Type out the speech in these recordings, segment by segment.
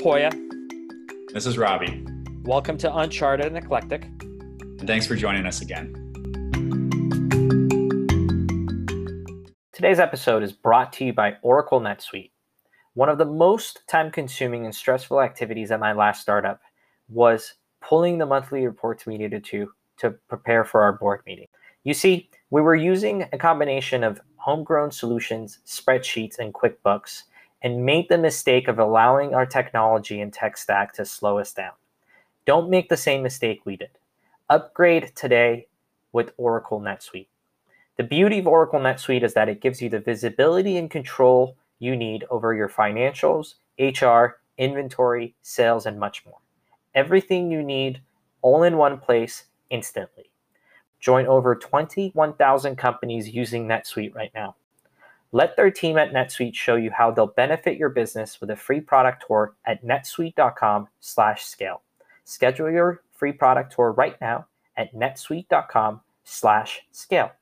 Poya. This is Robbie. Welcome to Uncharted and Eclectic. And thanks for joining us again. Today's episode is brought to you by Oracle NetSuite. One of the most time consuming and stressful activities at my last startup was pulling the monthly reports we needed to to prepare for our board meeting. You see, we were using a combination of homegrown solutions, spreadsheets, and QuickBooks, and made the mistake of allowing our technology and tech stack to slow us down. Don't make the same mistake we did. Upgrade today with Oracle NetSuite. The beauty of Oracle NetSuite is that it gives you the visibility and control you need over your financials, HR, inventory, sales, and much more. Everything you need all in one place instantly. Join over 21,000 companies using NetSuite right now. Let their team at NetSuite show you how they'll benefit your business with a free product tour at netsuite.com/scale. Schedule your free product tour right now at netsuite.com/scale.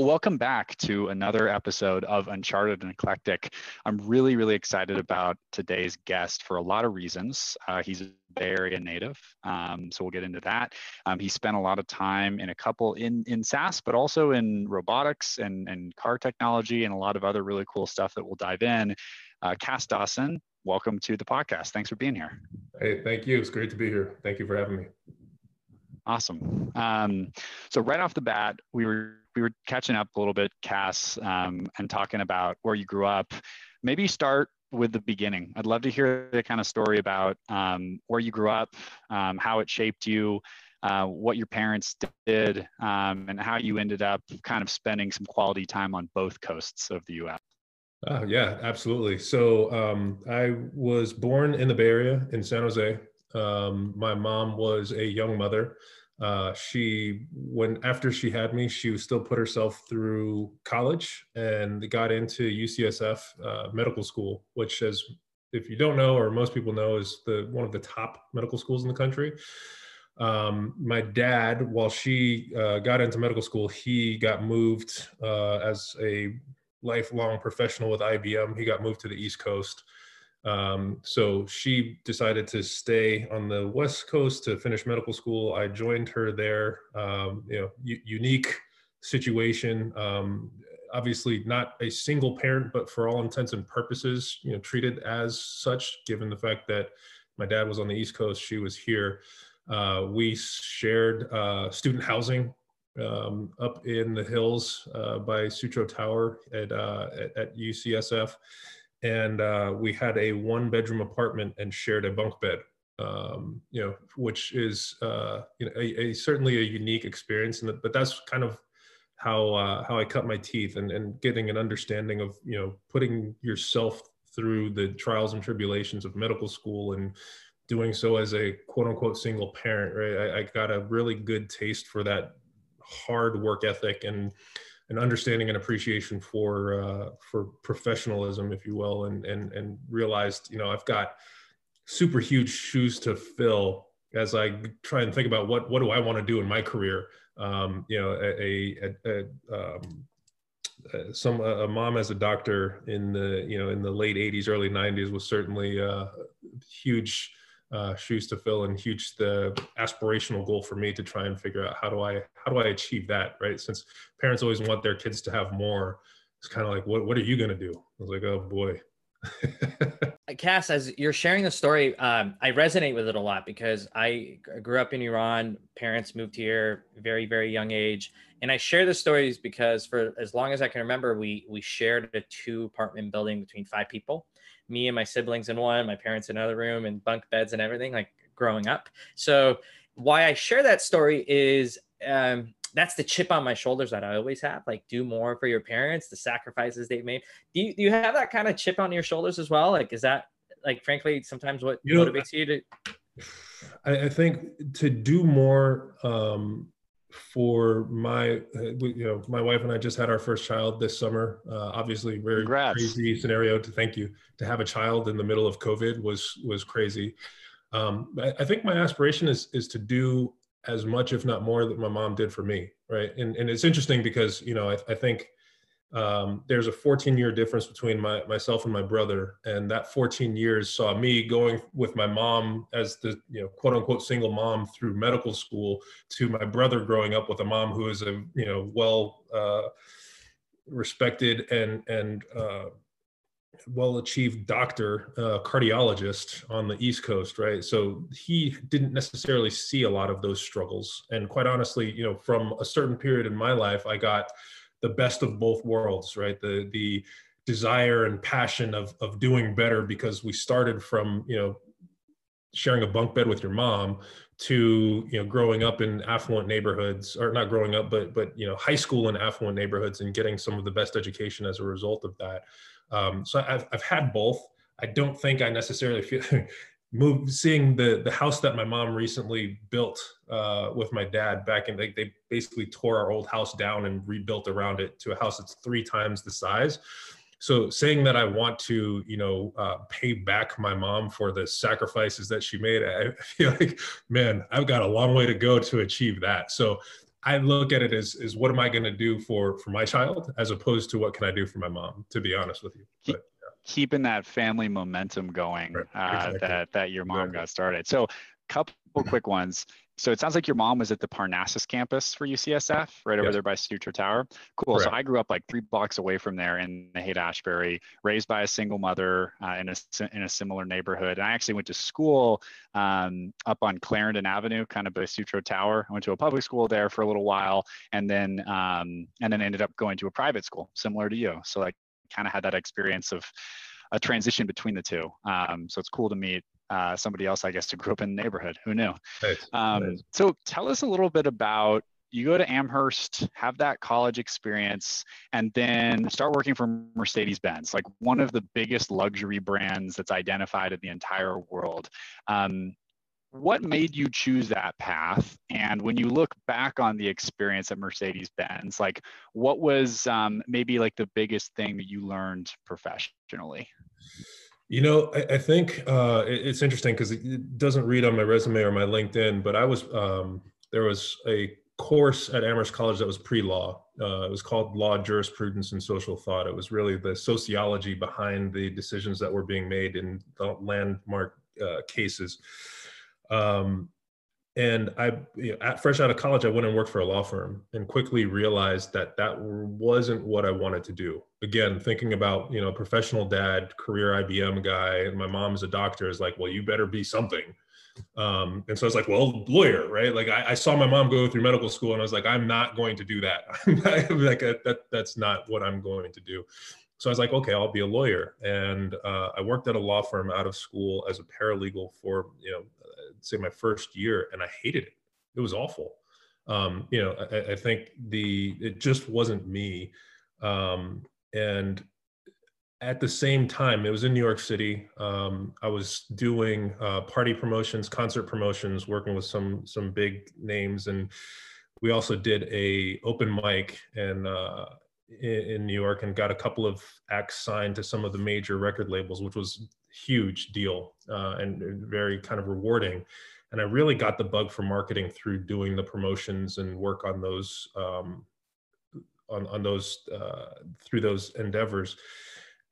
Welcome back to another episode of Uncharted and Eclectic. I'm really, really excited about today's guest for a lot of reasons. Uh, he's a Bay Area native, um, so we'll get into that. Um, he spent a lot of time in a couple in in SaaS, but also in robotics and and car technology and a lot of other really cool stuff that we'll dive in. Uh, Kass Dawson, welcome to the podcast. Thanks for being here. Hey, thank you. It's great to be here. Thank you for having me. Awesome. Um, so right off the bat, we were we were catching up a little bit, Kass, um, and talking about where you grew up. Maybe start with the beginning. I'd love to hear the kind of story about um, where you grew up, um, how it shaped you, uh, what your parents did, um, and how you ended up kind of spending some quality time on both coasts of the U.S. Uh, yeah, absolutely. So um, I was born in the Bay Area in San Jose. Um, my mom was a young mother uh, she when after she had me she still put herself through college and got into ucsf uh, medical school which as if you don't know or most people know is the one of the top medical schools in the country. Um, my dad while she uh, got into medical school he got moved uh, as a lifelong professional with ibm he got moved to the east coast um, so she decided to stay on the West Coast to finish medical school. I joined her there. Um, you know, unique situation. Um, obviously, not a single parent, but for all intents and purposes, you know, treated as such. Given the fact that my dad was on the East Coast, she was here. Uh, we shared uh, student housing um, up in the hills uh, by Sutro Tower at, uh, at, at UCSF and uh, we had a one bedroom apartment and shared a bunk bed um, you know which is uh, you know a, a, certainly a unique experience and but that's kind of how uh, how I cut my teeth and, and getting an understanding of you know putting yourself through the trials and tribulations of medical school and doing so as a quote unquote single parent right? I, I got a really good taste for that hard work ethic and an understanding and appreciation for uh, for professionalism, if you will, and and and realized, you know, I've got super huge shoes to fill as I try and think about what what do I want to do in my career. Um, you know, a, a, a, um, uh, some a mom as a doctor in the you know in the late 80s, early 90s was certainly a huge uh, shoes to fill and huge the aspirational goal for me to try and figure out how do I how do I achieve that right? Since parents always want their kids to have more it's kind of like what what are you gonna do? I was like oh boy. Cass as you're sharing the story um, I resonate with it a lot because I grew up in Iran parents moved here very very young age and I share the stories because for as long as I can remember we we shared a two apartment building between five people me and my siblings in one, my parents in another room, and bunk beds and everything, like growing up. So why I share that story is um, that's the chip on my shoulders that I always have. Like, do more for your parents, the sacrifices they've made. Do you, do you have that kind of chip on your shoulders as well? Like, is that like, frankly, sometimes what you motivates know, you to? I, I, think to do more um, for my uh, you know my wife and i just had our first child this summer. Uh, obviously very Congrats. crazy scenario to thank you. To have a child in the middle of covid was was crazy. Um, I, I, think my aspiration is is to do as much if not more that my mom did for me right? And, and it's interesting because you know i, I think um, there's a 14 year difference between my, myself and my brother. And that 14 years saw me going with my mom as the you know quote unquote single mom through medical school to my brother growing up with a mom who is a you know well uh, respected and and uh, well achieved doctor uh, cardiologist on the east coast right? So he didn't necessarily see a lot of those struggles. And quite honestly you know from a certain period in my life i got the best of both worlds, right? The the desire and passion of of doing better because we started from you know sharing a bunk bed with your mom to you know growing up in affluent neighborhoods or not growing up but but you know high school in affluent neighborhoods and getting some of the best education as a result of that um, so I've, I've had both i don't think i necessarily feel move seeing the the house that my mom recently built uh, with my dad back in they, they basically tore our old house down and rebuilt around it to a house that's three times the size. So saying that i want to you know uh, pay back my mom for the sacrifices that she made i feel like man i've got a long way to go to achieve that. So i look at it as, as what am i going to do for for my child as opposed to what can i do for my mom to be honest with you but, keeping that family momentum going right. uh, exactly. that that your mom right. got started. So, couple quick ones. So it sounds like your mom was at the Parnassus campus for UCSF, right over yes. there by Sutro Tower. Cool. Correct. So I grew up like three blocks away from there in the Haight Ashbury, raised by a single mother uh, in a in a similar neighborhood. And I actually went to school um, up on Clarendon Avenue, kind of by Sutro Tower. I went to a public school there for a little while, and then um, and then ended up going to a private school, similar to you. So like kind of had that experience of a transition between the two. Um, so it's cool to meet uh, somebody else, I guess, who grew up in the neighborhood. Who knew? Nice. Um, nice. So tell us a little bit about you go to Amherst, have that college experience, and then start working for Mercedes Benz, like one of the biggest luxury brands that's identified in the entire world. Um, what made you choose that path? And when you look back on the experience at mercedes-benz like what was um, maybe like the biggest thing that you learned professionally? You know i, I think uh, it, it's interesting because it doesn't read on my resume or my linkedin but i was um, there was a course at amherst college that was pre-law. Uh, it was called law jurisprudence and social thought. It was really the sociology behind the decisions that were being made in the landmark uh, cases um, and I, you know, at, fresh out of college, I went and worked for a law firm and quickly realized that that wasn't what I wanted to do. Again, thinking about, you know, professional dad, career IBM guy, and my mom's a doctor is like, well, you better be something. Um, and so I was like, well, lawyer, right? Like I, I, saw my mom go through medical school and I was like, I'm not going to do that. like that, that's not what I'm going to do. So I was like, okay, I'll be a lawyer. And uh, I worked at a law firm out of school as a paralegal for, you know, say my first year and I hated it. It was awful. Um, you know, I, I, think the, it just wasn't me. Um, and at the same time, it was in New York City. Um, I was doing uh, party promotions, concert promotions, working with some, some big names. And we also did a open mic and, uh, in, in New York and got a couple of acts signed to some of the major record labels, which was huge deal uh, and, and very kind of rewarding. And I really got the bug for marketing through doing the promotions and work on those um, on, on those uh, through those endeavors.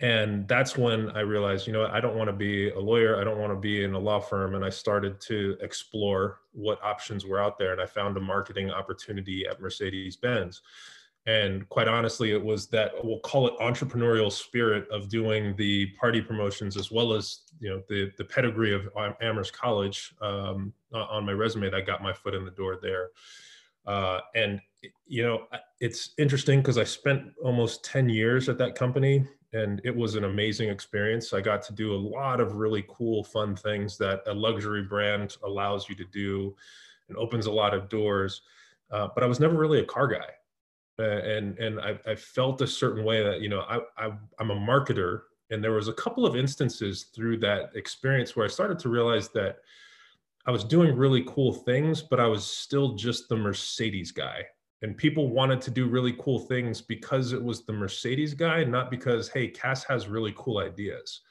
And that's when I realized, you know, I don't want to be a lawyer. I don't want to be in a law firm. And I started to explore what options were out there. And I found a marketing opportunity at Mercedes Benz and quite honestly it was that we'll call it entrepreneurial spirit of doing the party promotions as well as you know the the pedigree of amherst college um, on my resume that got my foot in the door there. Uh, and you know it's interesting because i spent almost 10 years at that company and it was an amazing experience. I got to do a lot of really cool fun things that a luxury brand allows you to do and opens a lot of doors. Uh, but i was never really a car guy Uh, and and I, I, felt a certain way that you know I, I i'm a marketer. And there was a couple of instances through that experience where i started to realize that i was doing really cool things but i was still just the mercedes guy. And people wanted to do really cool things because it was the mercedes guy not because hey kass has really cool ideas.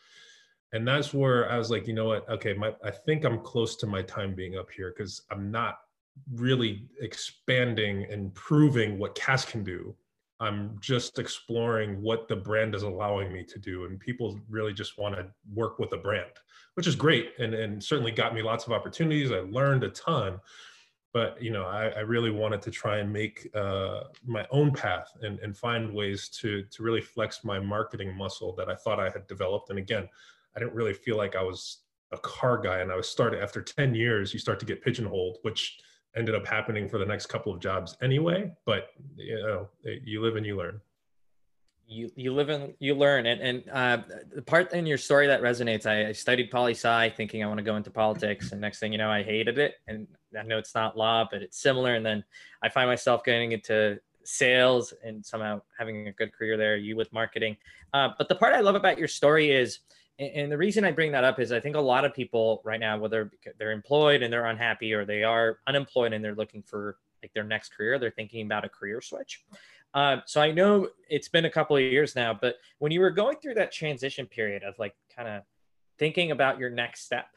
And that's where i was like you know what? Okay my, i think i'm close to my time being up here because i'm not really expanding and proving what Kass can do. I'm just exploring what the brand is allowing me to do. And people really just want to work with a brand, which is great and, and certainly got me lots of opportunities. I learned a ton. But you know, I, I really wanted to try and make uh, my own path and, and find ways to to really flex my marketing muscle that I thought I had developed. And again, I didn't really feel like I was a car guy, and I was started after ten years. You start to get pigeonholed, which ended up happening for the next couple of jobs anyway. But you know, you live and you learn. You you live and you learn, and and uh, the part in your story that resonates. I, I studied poli sci, thinking I want to go into politics, and next thing you know, I hated it. And I know it's not law, but it's similar. And then I find myself getting into sales and somehow having a good career there. You with marketing, uh, but the part I love about your story is and the reason I bring that up is I think a lot of people right now, whether they're employed and they're unhappy or they are unemployed and they're looking for like their next career, they're thinking about a career switch. Uh, so I know it's been a couple of years now, but when you were going through that transition period of like kind of thinking about your next step,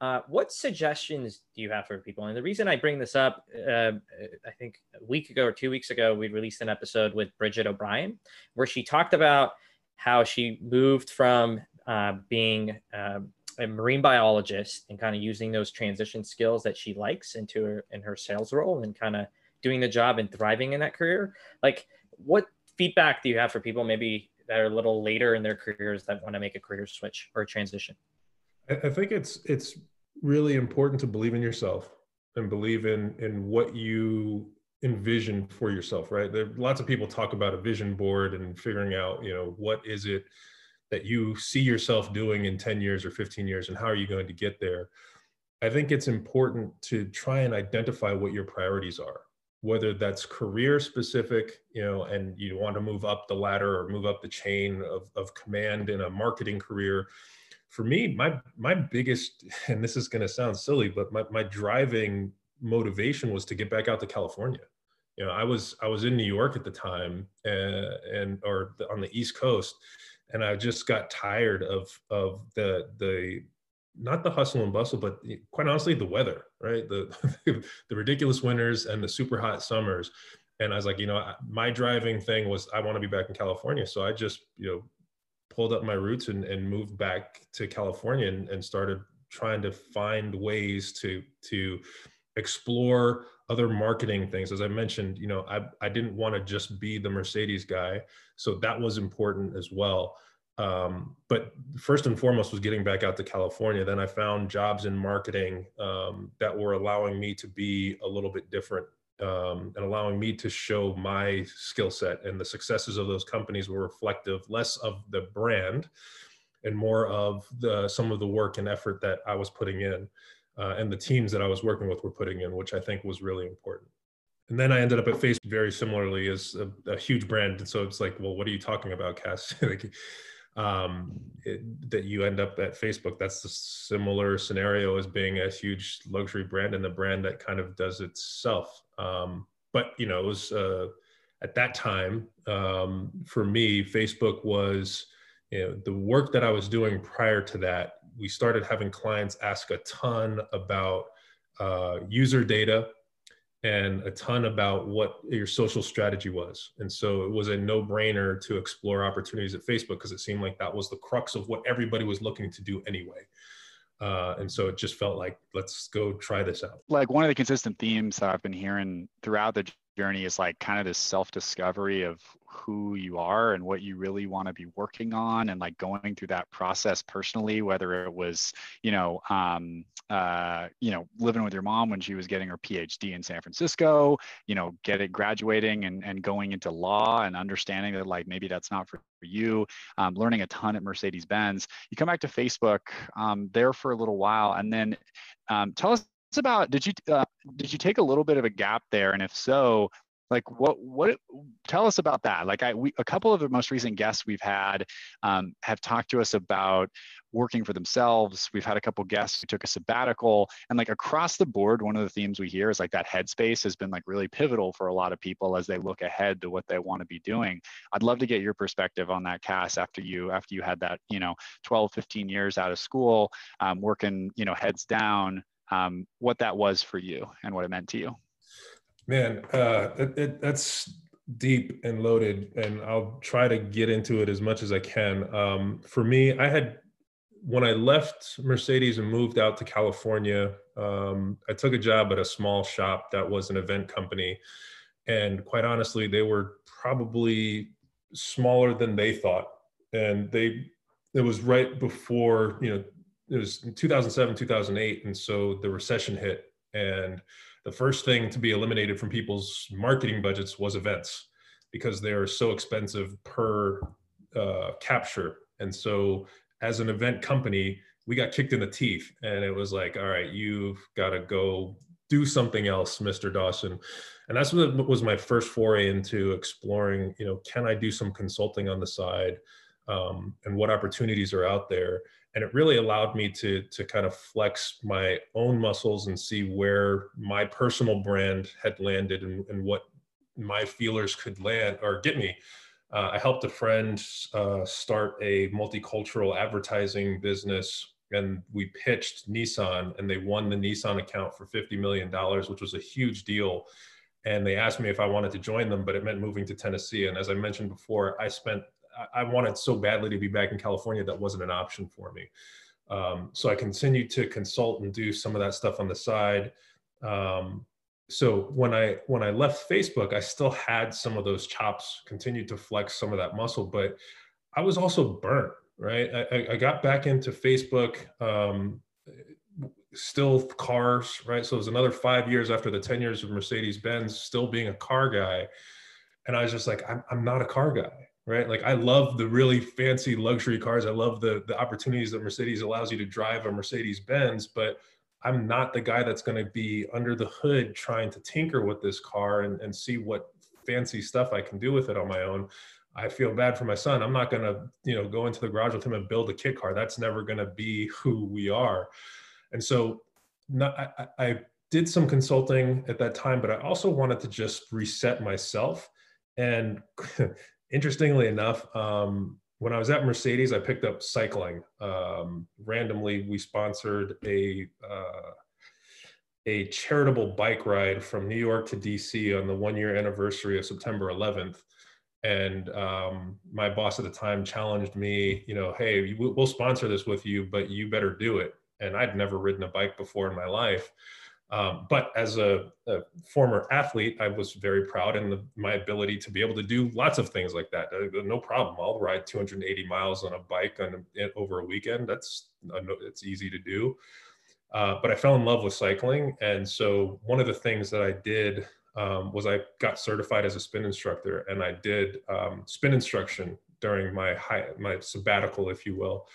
uh, what suggestions do you have for people? And the reason I bring this up, uh, I think a week ago or two weeks ago, we released an episode with Bridget O'Brien where she talked about how she moved from uh, being um, a marine biologist and kind of using those transition skills that she likes into her in her sales role and kind of doing the job and thriving in that career. Like, what feedback do you have for people maybe that are a little later in their careers that want to make a career switch or transition? I think it's it's really important to believe in yourself and believe in in what you envision for yourself right there lots of people talk about a vision board and figuring out you know what is it that you see yourself doing in 10 years or 15 years and how are you going to get there? I think it's important to try and identify what your priorities are whether that's career specific you know and you want to move up the ladder or move up the chain of, of command in a marketing career. For me my my biggest and this is going to sound silly but my, my driving motivation was to get back out to california. You know i was i was in new york at the time and, and or on the east coast and I just got tired of of the the not the hustle and bustle, but quite honestly, the weather, right? The the ridiculous winters and the super hot summers. And I was like, you know, my driving thing was I want to be back in California. So I just, you know, pulled up my roots and, and moved back to California and, and started trying to find ways to to explore other marketing things. As i mentioned you know i, I didn't want to just be the mercedes guy so that was important as well. Um, but first and foremost was getting back out to california. Then i found jobs in marketing um, that were allowing me to be a little bit different um, and allowing me to show my skill set. And the successes of those companies were reflective less of the brand and more of the some of the work and effort that i was putting in uh, and the teams that I was working with were putting in, which I think was really important. And then I ended up at Facebook very similarly as a, a huge brand. And so it's like, well, what are you talking about, Kass? like, um, it, that you end up at Facebook. That's the similar scenario as being a huge luxury brand and the brand that kind of does itself. Um, but you know, it was uh, at that time um, for me, Facebook was you know the work that I was doing prior to that we started having clients ask a ton about uh, user data and a ton about what your social strategy was. And so it was a no brainer to explore opportunities at Facebook because it seemed like that was the crux of what everybody was looking to do anyway. Uh, and so it just felt like, let's go try this out. Like one of the consistent themes that I've been hearing throughout the journey is like kind of this self discovery of who you are and what you really want to be working on and like going through that process personally whether it was you know um, uh, you know living with your mom when she was getting her phd in san francisco you know getting graduating and, and going into law and understanding that like maybe that's not for you um, learning a ton at mercedes benz you come back to facebook um, there for a little while and then um, tell us about did you uh, did you take a little bit of a gap there? And if so like what what tell us about that. Like i we, a couple of the most recent guests we've had um, have talked to us about working for themselves. We've had a couple guests who took a sabbatical. And like across the board one of the themes we hear is like that headspace has been like really pivotal for a lot of people as they look ahead to what they want to be doing. I'd love to get your perspective on that kass after you after you had that you know 12 15 years out of school um, working you know heads down um, what that was for you and what it meant to you Man, uh, it, it, that's deep and loaded, and I'll try to get into it as much as I can. Um, for me, I had when I left Mercedes and moved out to California, um, I took a job at a small shop that was an event company. And quite honestly, they were probably smaller than they thought. And they, it was right before, you know, it was 2007, 2008. And so the recession hit. And the first thing to be eliminated from people's marketing budgets was events because they are so expensive per uh, capture. And so as an event company, we got kicked in the teeth and it was like, all right, you've got to go do something else, Mr. Dawson. And that's what was my first foray into exploring, you know, can I do some consulting on the side um, and what opportunities are out there? And it really allowed me to, to kind of flex my own muscles and see where my personal brand had landed and, and what my feelers could land or get me uh, I helped a friend uh, start a multicultural advertising business, and we pitched Nissan, and they won the Nissan account for $50 million, which was a huge deal. And they asked me if I wanted to join them, but it meant moving to Tennessee. And as I mentioned before, I spent, I wanted so badly to be back in California that wasn't an option for me. Um, so I continued to consult and do some of that stuff on the side. Um, so when i when i left facebook i still had some of those chops continued to flex some of that muscle but i was also burnt right i, I got back into facebook um, still cars right so it was another five years after the 10 years of mercedes benz still being a car guy and i was just like i'm, I'm not a car guy right like i love the really fancy luxury cars i love the the opportunities that mercedes allows you to drive a mercedes benz but I'm not the guy that's going to be under the hood trying to tinker with this car and, and see what fancy stuff I can do with it on my own. I feel bad for my son. I'm not going to, you know, go into the garage with him and build a kit car. That's never going to be who we are. And so not, I, I did some consulting at that time, but I also wanted to just reset myself. And interestingly enough, um, when I was at Mercedes, I picked up cycling. Um, randomly, we sponsored a uh, a charitable bike ride from New York to DC on the one year anniversary of September 11th. And um, my boss at the time challenged me, you know, hey, we'll sponsor this with you, but you better do it. And I'd never ridden a bike before in my life. Um, but as a, a, former athlete, I was very proud in my ability to be able to do lots of things like that. Uh, no problem. I'll ride 280 miles on a bike on over a weekend. That's it's easy to do. Uh, but I fell in love with cycling, and so one of the things that I did um, was I got certified as a spin instructor, and I did um, spin instruction during my high, my sabbatical, if you will,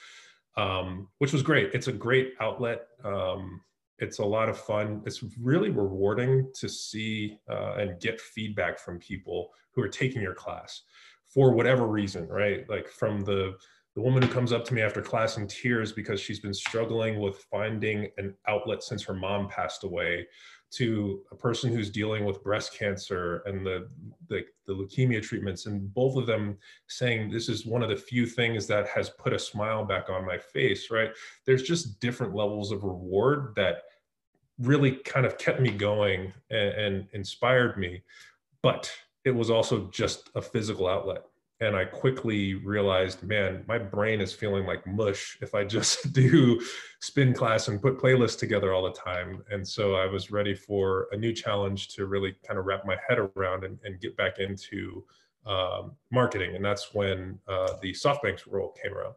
um, which was great. It's a great outlet. Um, it's a lot of fun. It's really rewarding to see uh, and get feedback from people who are taking your class for whatever reason, right? Like from the the woman who comes up to me after class in tears because she's been struggling with finding an outlet since her mom passed away to a person who's dealing with breast cancer and the, the, the leukemia treatments and both of them saying this is one of the few things that has put a smile back on my face right? There's just different levels of reward that really kind of kept me going and, and inspired me but it was also just a physical outlet and I quickly realized, man, my brain is feeling like mush if I just do spin class and put playlists together all the time. And so I was ready for a new challenge to really kind of wrap my head around and, and get back into um, marketing. And that's when uh, the SoftBank role came around.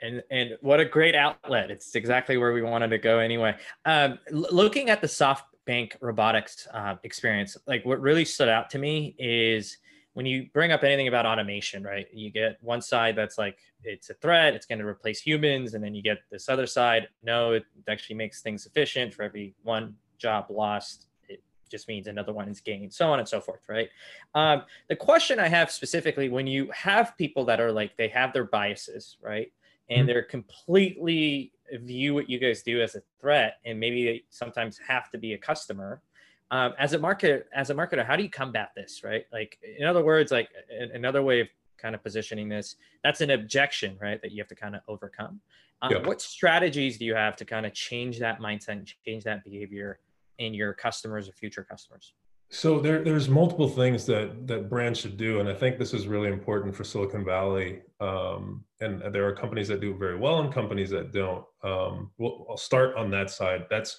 And and what a great outlet! It's exactly where we wanted to go anyway. Um, looking at the SoftBank robotics uh, experience, like what really stood out to me is when you bring up anything about automation, right? You get one side that's like it's a threat, it's going to replace humans, and then you get this other side. No, it actually makes things efficient. For every one job lost, it just means another one is gained, so on and so forth, right? Um, the question I have specifically when you have people that are like they have their biases, right, and mm-hmm. they're completely view what you guys do as a threat, and maybe they sometimes have to be a customer um, as a market as a marketer how do you combat this right like in other words like another way of kind of positioning this that's an objection right that you have to kind of overcome um, what strategies do you have to kind of change that mindset and change that behavior in your customers or future customers So there, there's multiple things that that brands should do, and I think this is really important for Silicon Valley. Um, and there are companies that do very well, and companies that don't. Um, well, I'll start on that side. That's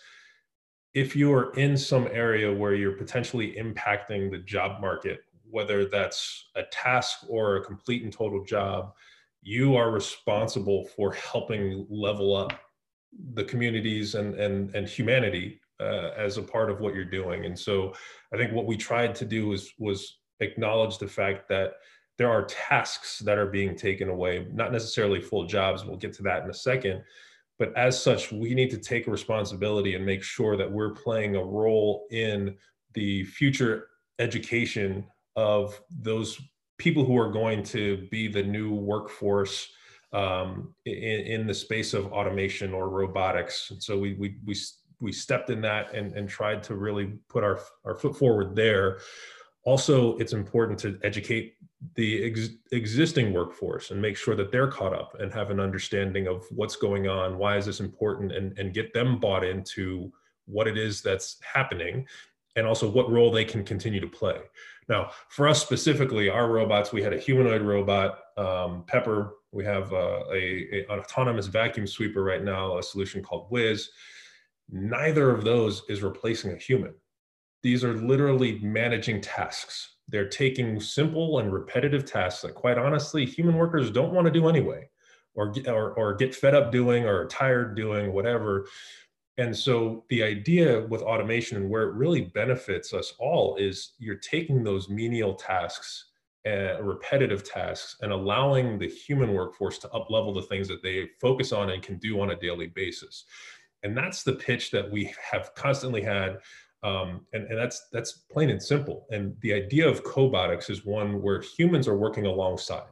if you are in some area where you're potentially impacting the job market, whether that's a task or a complete and total job, you are responsible for helping level up the communities and and and humanity uh, as a part of what you're doing. And so I think what we tried to do was was acknowledge the fact that there are tasks that are being taken away, not necessarily full jobs. We'll get to that in a second. But as such, we need to take responsibility and make sure that we're playing a role in the future education of those people who are going to be the new workforce um, in, in, the space of automation or robotics. And so we, we, we we stepped in that and, and tried to really put our, our foot forward there. Also, it's important to educate the ex- existing workforce and make sure that they're caught up and have an understanding of what's going on, why is this important, and, and get them bought into what it is that's happening and also what role they can continue to play. Now, for us specifically, our robots, we had a humanoid robot, um, Pepper. We have uh, a, a, an autonomous vacuum sweeper right now, a solution called Whiz. Neither of those is replacing a human. These are literally managing tasks. They're taking simple and repetitive tasks that, quite honestly, human workers don't want to do anyway, or, or, or get fed up doing, or tired doing, whatever. And so, the idea with automation and where it really benefits us all is you're taking those menial tasks uh, repetitive tasks and allowing the human workforce to up level the things that they focus on and can do on a daily basis and that's the pitch that we have constantly had um, and, and that's that's plain and simple and the idea of cobotics is one where humans are working alongside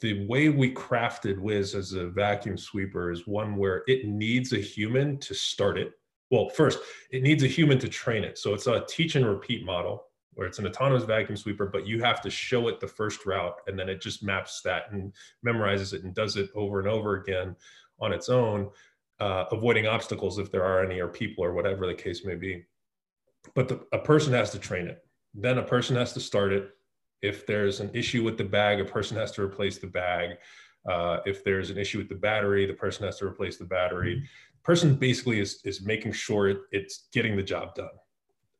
the way we crafted Whiz as a vacuum sweeper is one where it needs a human to start it. Well, first, it needs a human to train it. So it's a teach and repeat model where it's an autonomous vacuum sweeper, but you have to show it the first route and then it just maps that and memorizes it and does it over and over again on its own uh, avoiding obstacles if there are any or people or whatever the case may be but the, a person has to train it. Then a person has to start it. If there's an issue with the bag a person has to replace the bag. Uh, if there's an issue with the battery the person has to replace the battery. Mm-hmm. person basically is, is making sure it, it's getting the job done.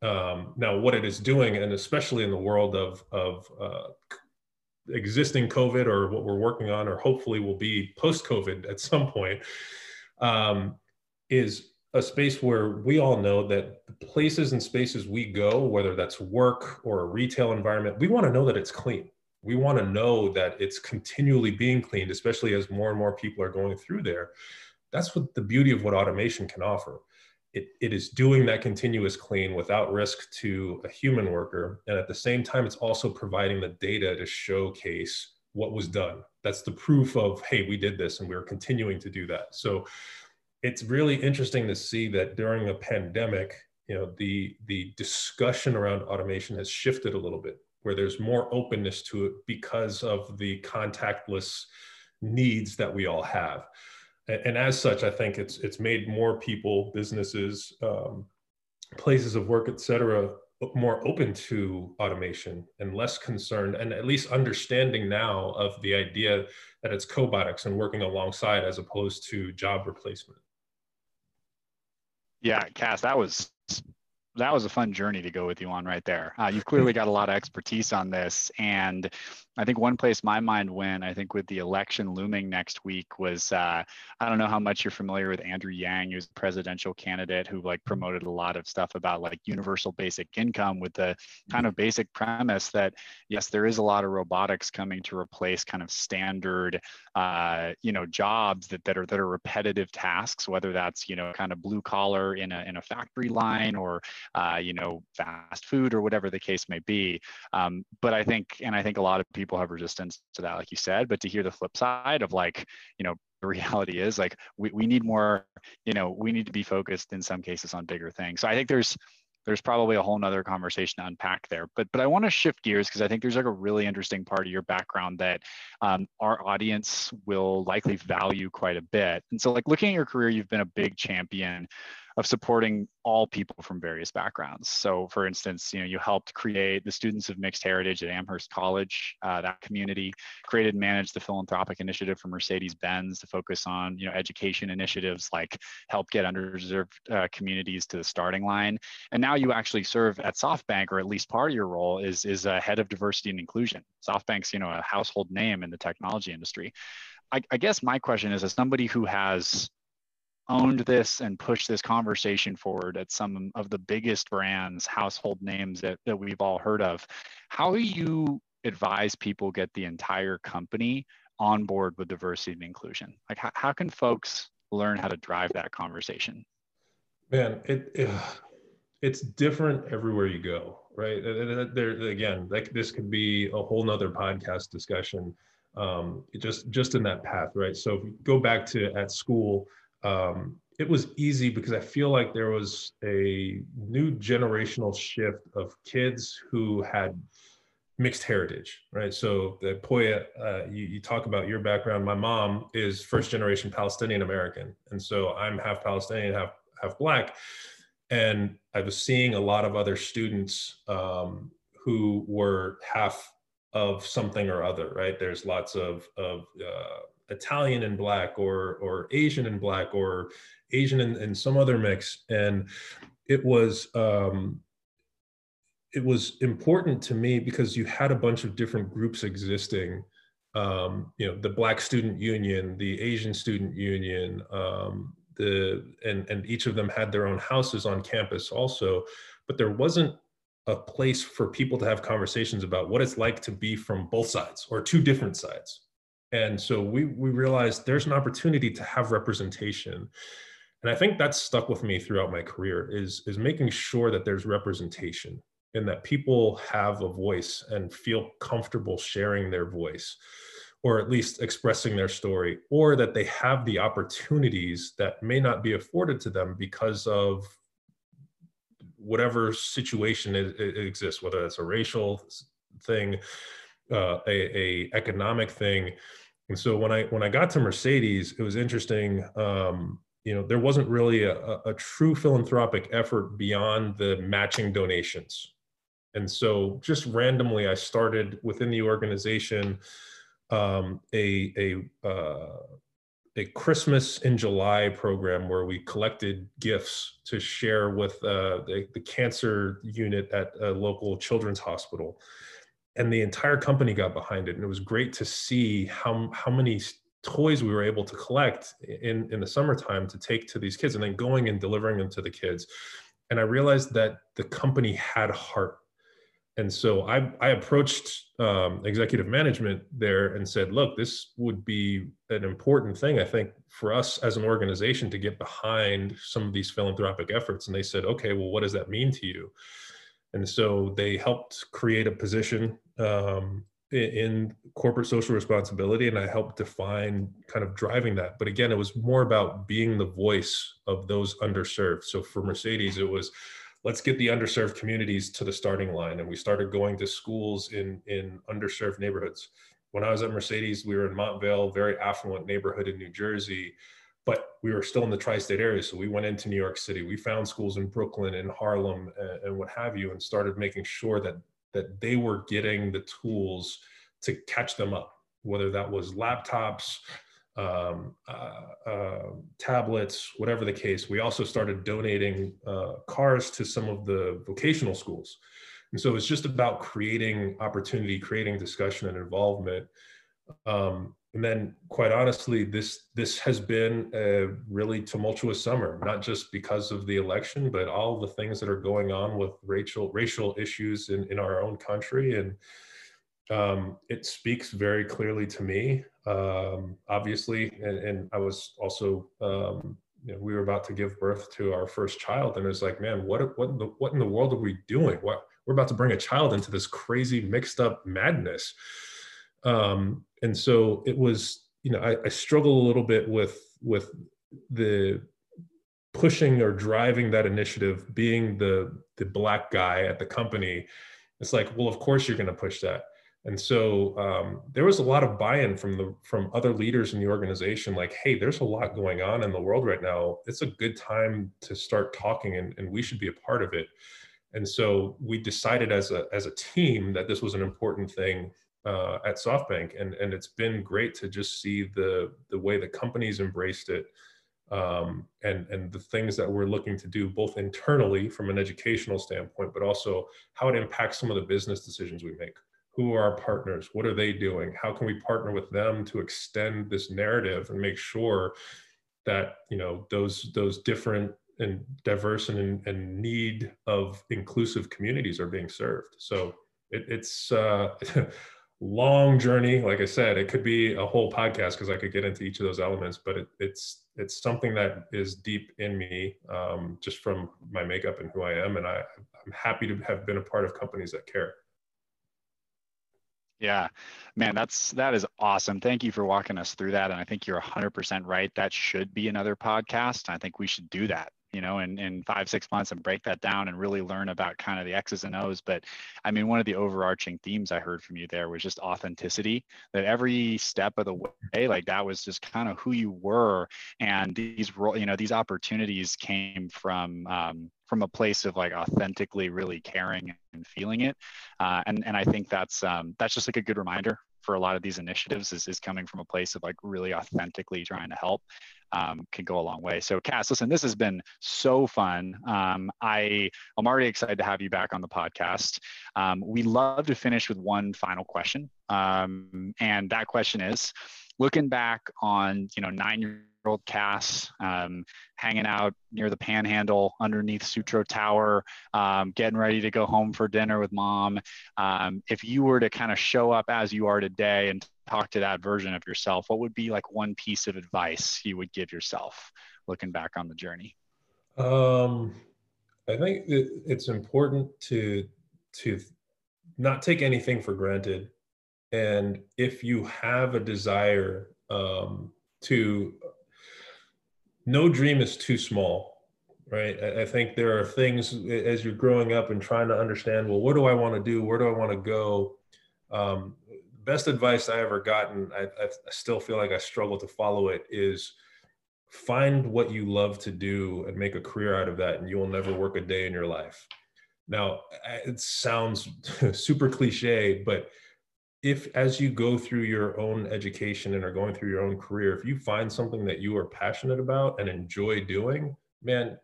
Um, now what it is doing and especially in the world of, of uh, existing covid or what we're working on or hopefully will be post covid at some point um, is a space where we all know that the places and spaces we go, whether that's work or a retail environment, we want to know that it's clean. We want to know that it's continually being cleaned, especially as more and more people are going through there. That's what the beauty of what automation can offer. It, it is doing that continuous clean without risk to a human worker. And at the same time, it's also providing the data to showcase what was done. That's the proof of, hey, we did this and we're continuing to do that. So it's really interesting to see that during a pandemic, you know, the the discussion around automation has shifted a little bit, where there's more openness to it because of the contactless needs that we all have. And, and as such, I think it's it's made more people, businesses, um, places of work, et cetera, more open to automation and less concerned and at least understanding now of the idea that it's cobotics and working alongside as opposed to job replacement yeah kass that was that was a fun journey to go with you on right there. Uh, you've clearly got a lot of expertise on this. And I think one place my mind went, I think with the election looming next week was, uh, I don't know how much you're familiar with Andrew Yang, who's a presidential candidate who like promoted a lot of stuff about like universal basic income with the kind of basic premise that, yes, there is a lot of robotics coming to replace kind of standard, uh, you know, jobs that, that are, that are repetitive tasks, whether that's, you know, kind of blue collar in a, in a factory line or uh, you know, fast food or whatever the case may be. Um, but I think, and I think a lot of people have resistance to that, like you said, but to hear the flip side of like, you know, the reality is like we, we need more, you know, we need to be focused in some cases on bigger things. So I think there's there's probably a whole nother conversation to unpack there. But but I want to shift gears because I think there's like a really interesting part of your background that um, our audience will likely value quite a bit. And so like looking at your career, you've been a big champion of supporting all people from various backgrounds. So, for instance, you know, you helped create the Students of Mixed Heritage at Amherst College. Uh, that community created and managed the philanthropic initiative for Mercedes-Benz to focus on, you know, education initiatives like help get underserved uh, communities to the starting line. And now you actually serve at SoftBank, or at least part of your role is is a head of diversity and inclusion. SoftBank's, you know, a household name in the technology industry. I, I guess my question is, as somebody who has owned this and pushed this conversation forward at some of the biggest brands, household names that, that we've all heard of. How do you advise people get the entire company on board with diversity and inclusion? Like, how, how can folks learn how to drive that conversation? Man, it, it it's different everywhere you go, right? There again, like this could be a whole nother podcast discussion. Um, just just in that path, right? So go back to at school, um, it was easy because I feel like there was a new generational shift of kids who had mixed heritage, right? So the Poya, uh, you, you, talk about your background. My mom is first generation Palestinian American, and so I'm half Palestinian, half half black. And I was seeing a lot of other students um, who were half of something or other, right? There's lots of of uh, Italian and black or or Asian and black or Asian and, and some other mix. And it was um, it was important to me because you had a bunch of different groups existing. Um, you know, the Black Student Union, the Asian Student Union, um, the and and each of them had their own houses on campus also, but there wasn't a place for people to have conversations about what it's like to be from both sides or two different sides and so we we realized there's an opportunity to have representation. And i think that's stuck with me throughout my career is is making sure that there's representation and that people have a voice and feel comfortable sharing their voice or at least expressing their story or that they have the opportunities that may not be afforded to them because of whatever situation it, it exists whether it's a racial thing uh, a, a economic thing. And so when I when I got to Mercedes, it was interesting. Um, you know, there wasn't really a, a true philanthropic effort beyond the matching donations. And so just randomly, I started within the organization um, a a uh, a Christmas in July program where we collected gifts to share with uh, the, the cancer unit at a local children's hospital and the entire company got behind it. And it was great to see how how many toys we were able to collect in in the summertime to take to these kids and then going and delivering them to the kids. And i realized that the company had heart. And so i i approached um, executive management there and said look this would be an important thing i think for us as an organization to get behind some of these philanthropic efforts. And they said okay well what does that mean to you? And so they helped create a position um, in corporate social responsibility and i helped define kind of driving that. But again it was more about being the voice of those underserved. So for mercedes it was let's get the underserved communities to the starting line. And we started going to schools in in underserved neighborhoods. When i was at mercedes we were in montvale very affluent neighborhood in new jersey but we were still in the tri-state area. So we went into new york city. We found schools in brooklyn and harlem and, and what have you and started making sure that that they were getting the tools to catch them up, whether that was laptops, um, uh, uh, tablets, whatever the case. We also started donating uh, cars to some of the vocational schools. And so it's just about creating opportunity, creating discussion and involvement. Um, and then quite honestly this this has been a really tumultuous summer not just because of the election but all the things that are going on with racial racial issues in, in our own country. And um, it speaks very clearly to me um, obviously. And, and, i was also um, you know, we were about to give birth to our first child. And it's like man what what in the, what in the world are we doing? What we're about to bring a child into this crazy mixed up madness. Um, and so it was you know I, I struggle a little bit with with the pushing or driving that initiative being the the black guy at the company it's like well of course you're going to push that And so um, there was a lot of buy-in from the from other leaders in the organization, like, hey, there's a lot going on in the world right now. It's a good time to start talking, and, and we should be a part of it. And so we decided as a as a team that this was an important thing uh, at SoftBank, and and it's been great to just see the the way the companies embraced it, um, and and the things that we're looking to do both internally from an educational standpoint, but also how it impacts some of the business decisions we make. Who are our partners? What are they doing? How can we partner with them to extend this narrative and make sure that you know those those different and diverse and, and need of inclusive communities are being served? So it, it's uh long journey like i said it could be a whole podcast because i could get into each of those elements but it, it's it's something that is deep in me um, just from my makeup and who i am and I, i'm happy to have been a part of companies that care yeah, man, that's that is awesome. Thank you for walking us through that. And I think you're 100% right. That should be another podcast. I think we should do that you know, in, in five, six months and break that down and really learn about kind of the X's and O's. But I mean, one of the overarching themes I heard from you there was just authenticity, that every step of the way, like that was just kind of who you were. And these, you know, these opportunities came from, um, from a place of like authentically really caring and feeling it. Uh, and, and I think that's, um, that's just like a good reminder for a lot of these initiatives is, is coming from a place of like really authentically trying to help um, can go a long way. So Kass, listen, this has been so fun. Um, I, I'm already excited to have you back on the podcast. Um, we love to finish with one final question. Um, and that question is, looking back on, you know, nine year old Kass, um, hanging out near the panhandle underneath Sutro Tower, um, getting ready to go home for dinner with mom. Um, if you were to kind of show up as you are today and talk to that version of yourself, what would be like one piece of advice you would give yourself looking back on the journey? Um, I think it's important to to not take anything for granted, and if you have a desire um, to, no dream is too small right? I think there are things as you're growing up and trying to understand well what do i want to do? Where do i want to go? Um, best advice I ever gotten, I, I, still feel like I struggle to follow it, is find what you love to do and make a career out of that, and you will never work a day in your life. Now, it sounds super cliche, but if as you go through your own education and are going through your own career, if you find something that you are passionate about and enjoy doing, man,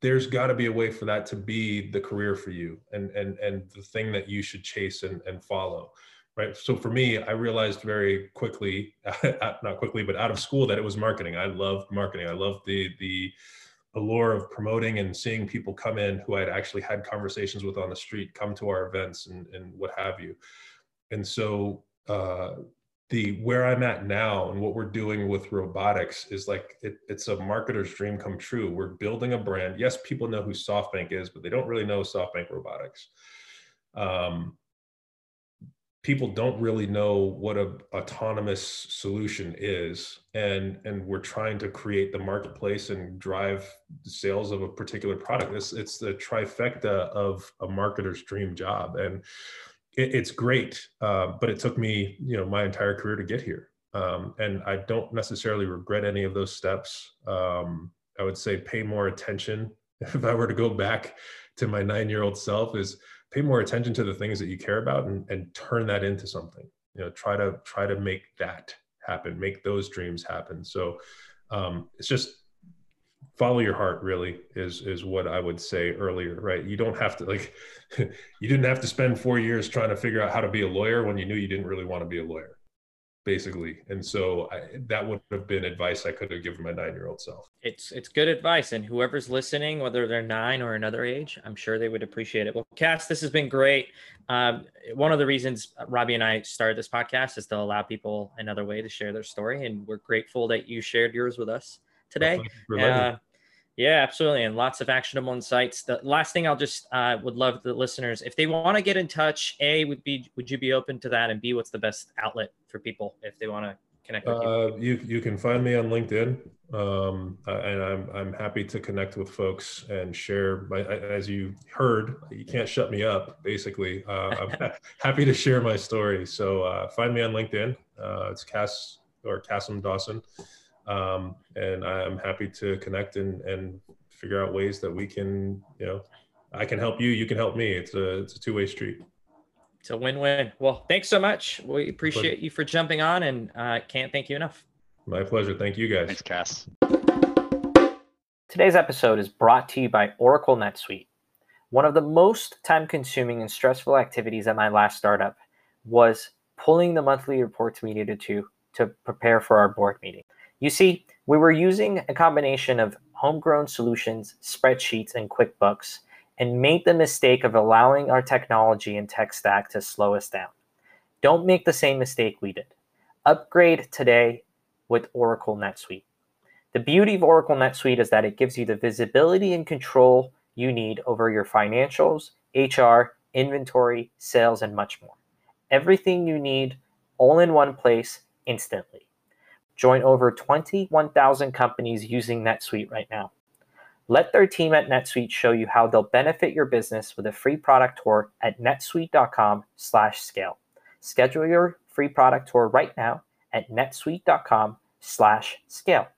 there's got to be a way for that to be the career for you and and and the thing that you should chase and, and follow right? So for me i realized very quickly not quickly but out of school that it was marketing. I loved marketing. I loved the the allure of promoting and seeing people come in who i'd actually had conversations with on the street come to our events and, and what have you and so uh, the where i'm at now and what we're doing with robotics is like it, it's a marketer's dream come true. We're building a brand. Yes people know who softbank is but they don't really know softbank robotics. Um, people don't really know what a autonomous solution is. And and we're trying to create the marketplace and drive sales of a particular product. It's it's the trifecta of a marketer's dream job. And it, it's great uh, but it took me you know my entire career to get here. Um, and i don't necessarily regret any of those steps. Um, i would say pay more attention if i were to go back to my nine year old self is pay more attention to the things that you care about and, and turn that into something. You know try to try to make that happen make those dreams happen. So um, it's just follow your heart really is is what i would say earlier right? You don't have to like you didn't have to spend four years trying to figure out how to be a lawyer when you knew you didn't really want to be a lawyer basically. And so I, that would have been advice i could have given my nine year old self. It's it's good advice and whoever's listening whether they're nine or another age i'm sure they would appreciate it. Well kass this has been great. Um, one of the reasons robbie and i started this podcast is to allow people another way to share their story and we're grateful that you shared yours with us today. Uh, yeah, absolutely, and lots of actionable insights. The last thing I'll just uh, would love the listeners if they want to get in touch. A would be would you be open to that, and B what's the best outlet for people if they want to connect with you? Uh, you you can find me on LinkedIn, um, and I'm I'm happy to connect with folks and share. My, as you heard, you can't shut me up. Basically, uh, I'm happy to share my story. So uh, find me on LinkedIn. Uh, it's Kass or Cassim Dawson, um, and I'm happy to connect and and figure out ways that we can, you know, I can help you, you can help me. It's a it's a two way street. It's a win-win. Well, thanks so much. We appreciate you for jumping on, and uh, can't thank you enough. My pleasure. Thank you guys. Thanks, Kass. Today's episode is brought to you by Oracle NetSuite. One of the most time-consuming and stressful activities at my last startup was pulling the monthly reports we needed to to prepare for our board meeting. You see, we were using a combination of homegrown solutions, spreadsheets, and QuickBooks and made the mistake of allowing our technology and tech stack to slow us down. Don't make the same mistake we did. Upgrade today with Oracle NetSuite. The beauty of Oracle NetSuite is that it gives you the visibility and control you need over your financials, HR, inventory, sales, and much more. Everything you need all in one place instantly. Join over 21,000 companies using NetSuite right now. Let their team at NetSuite show you how they'll benefit your business with a free product tour at netsuite.com/scale. Schedule your free product tour right now at netsuite.com/scale.